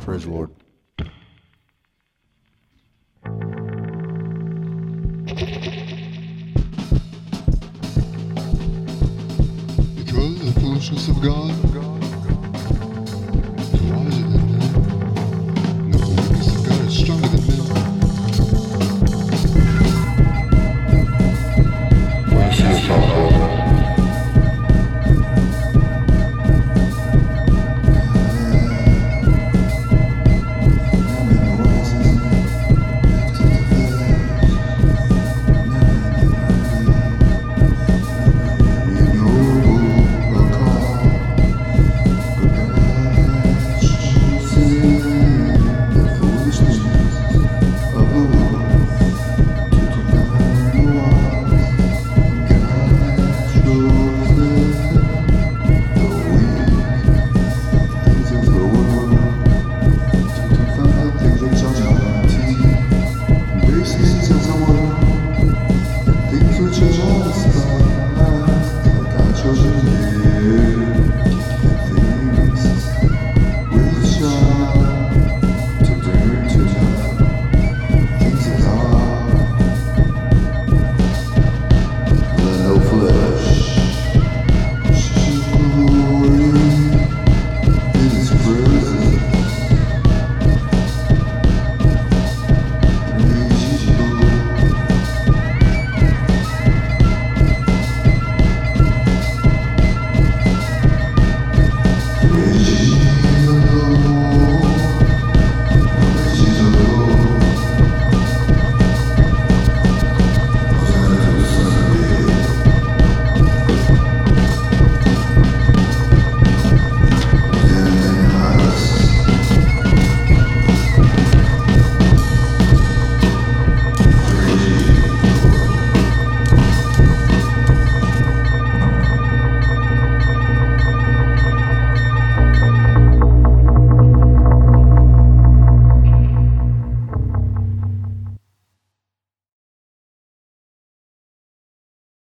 Praise the Lord. Because the foolishness of God,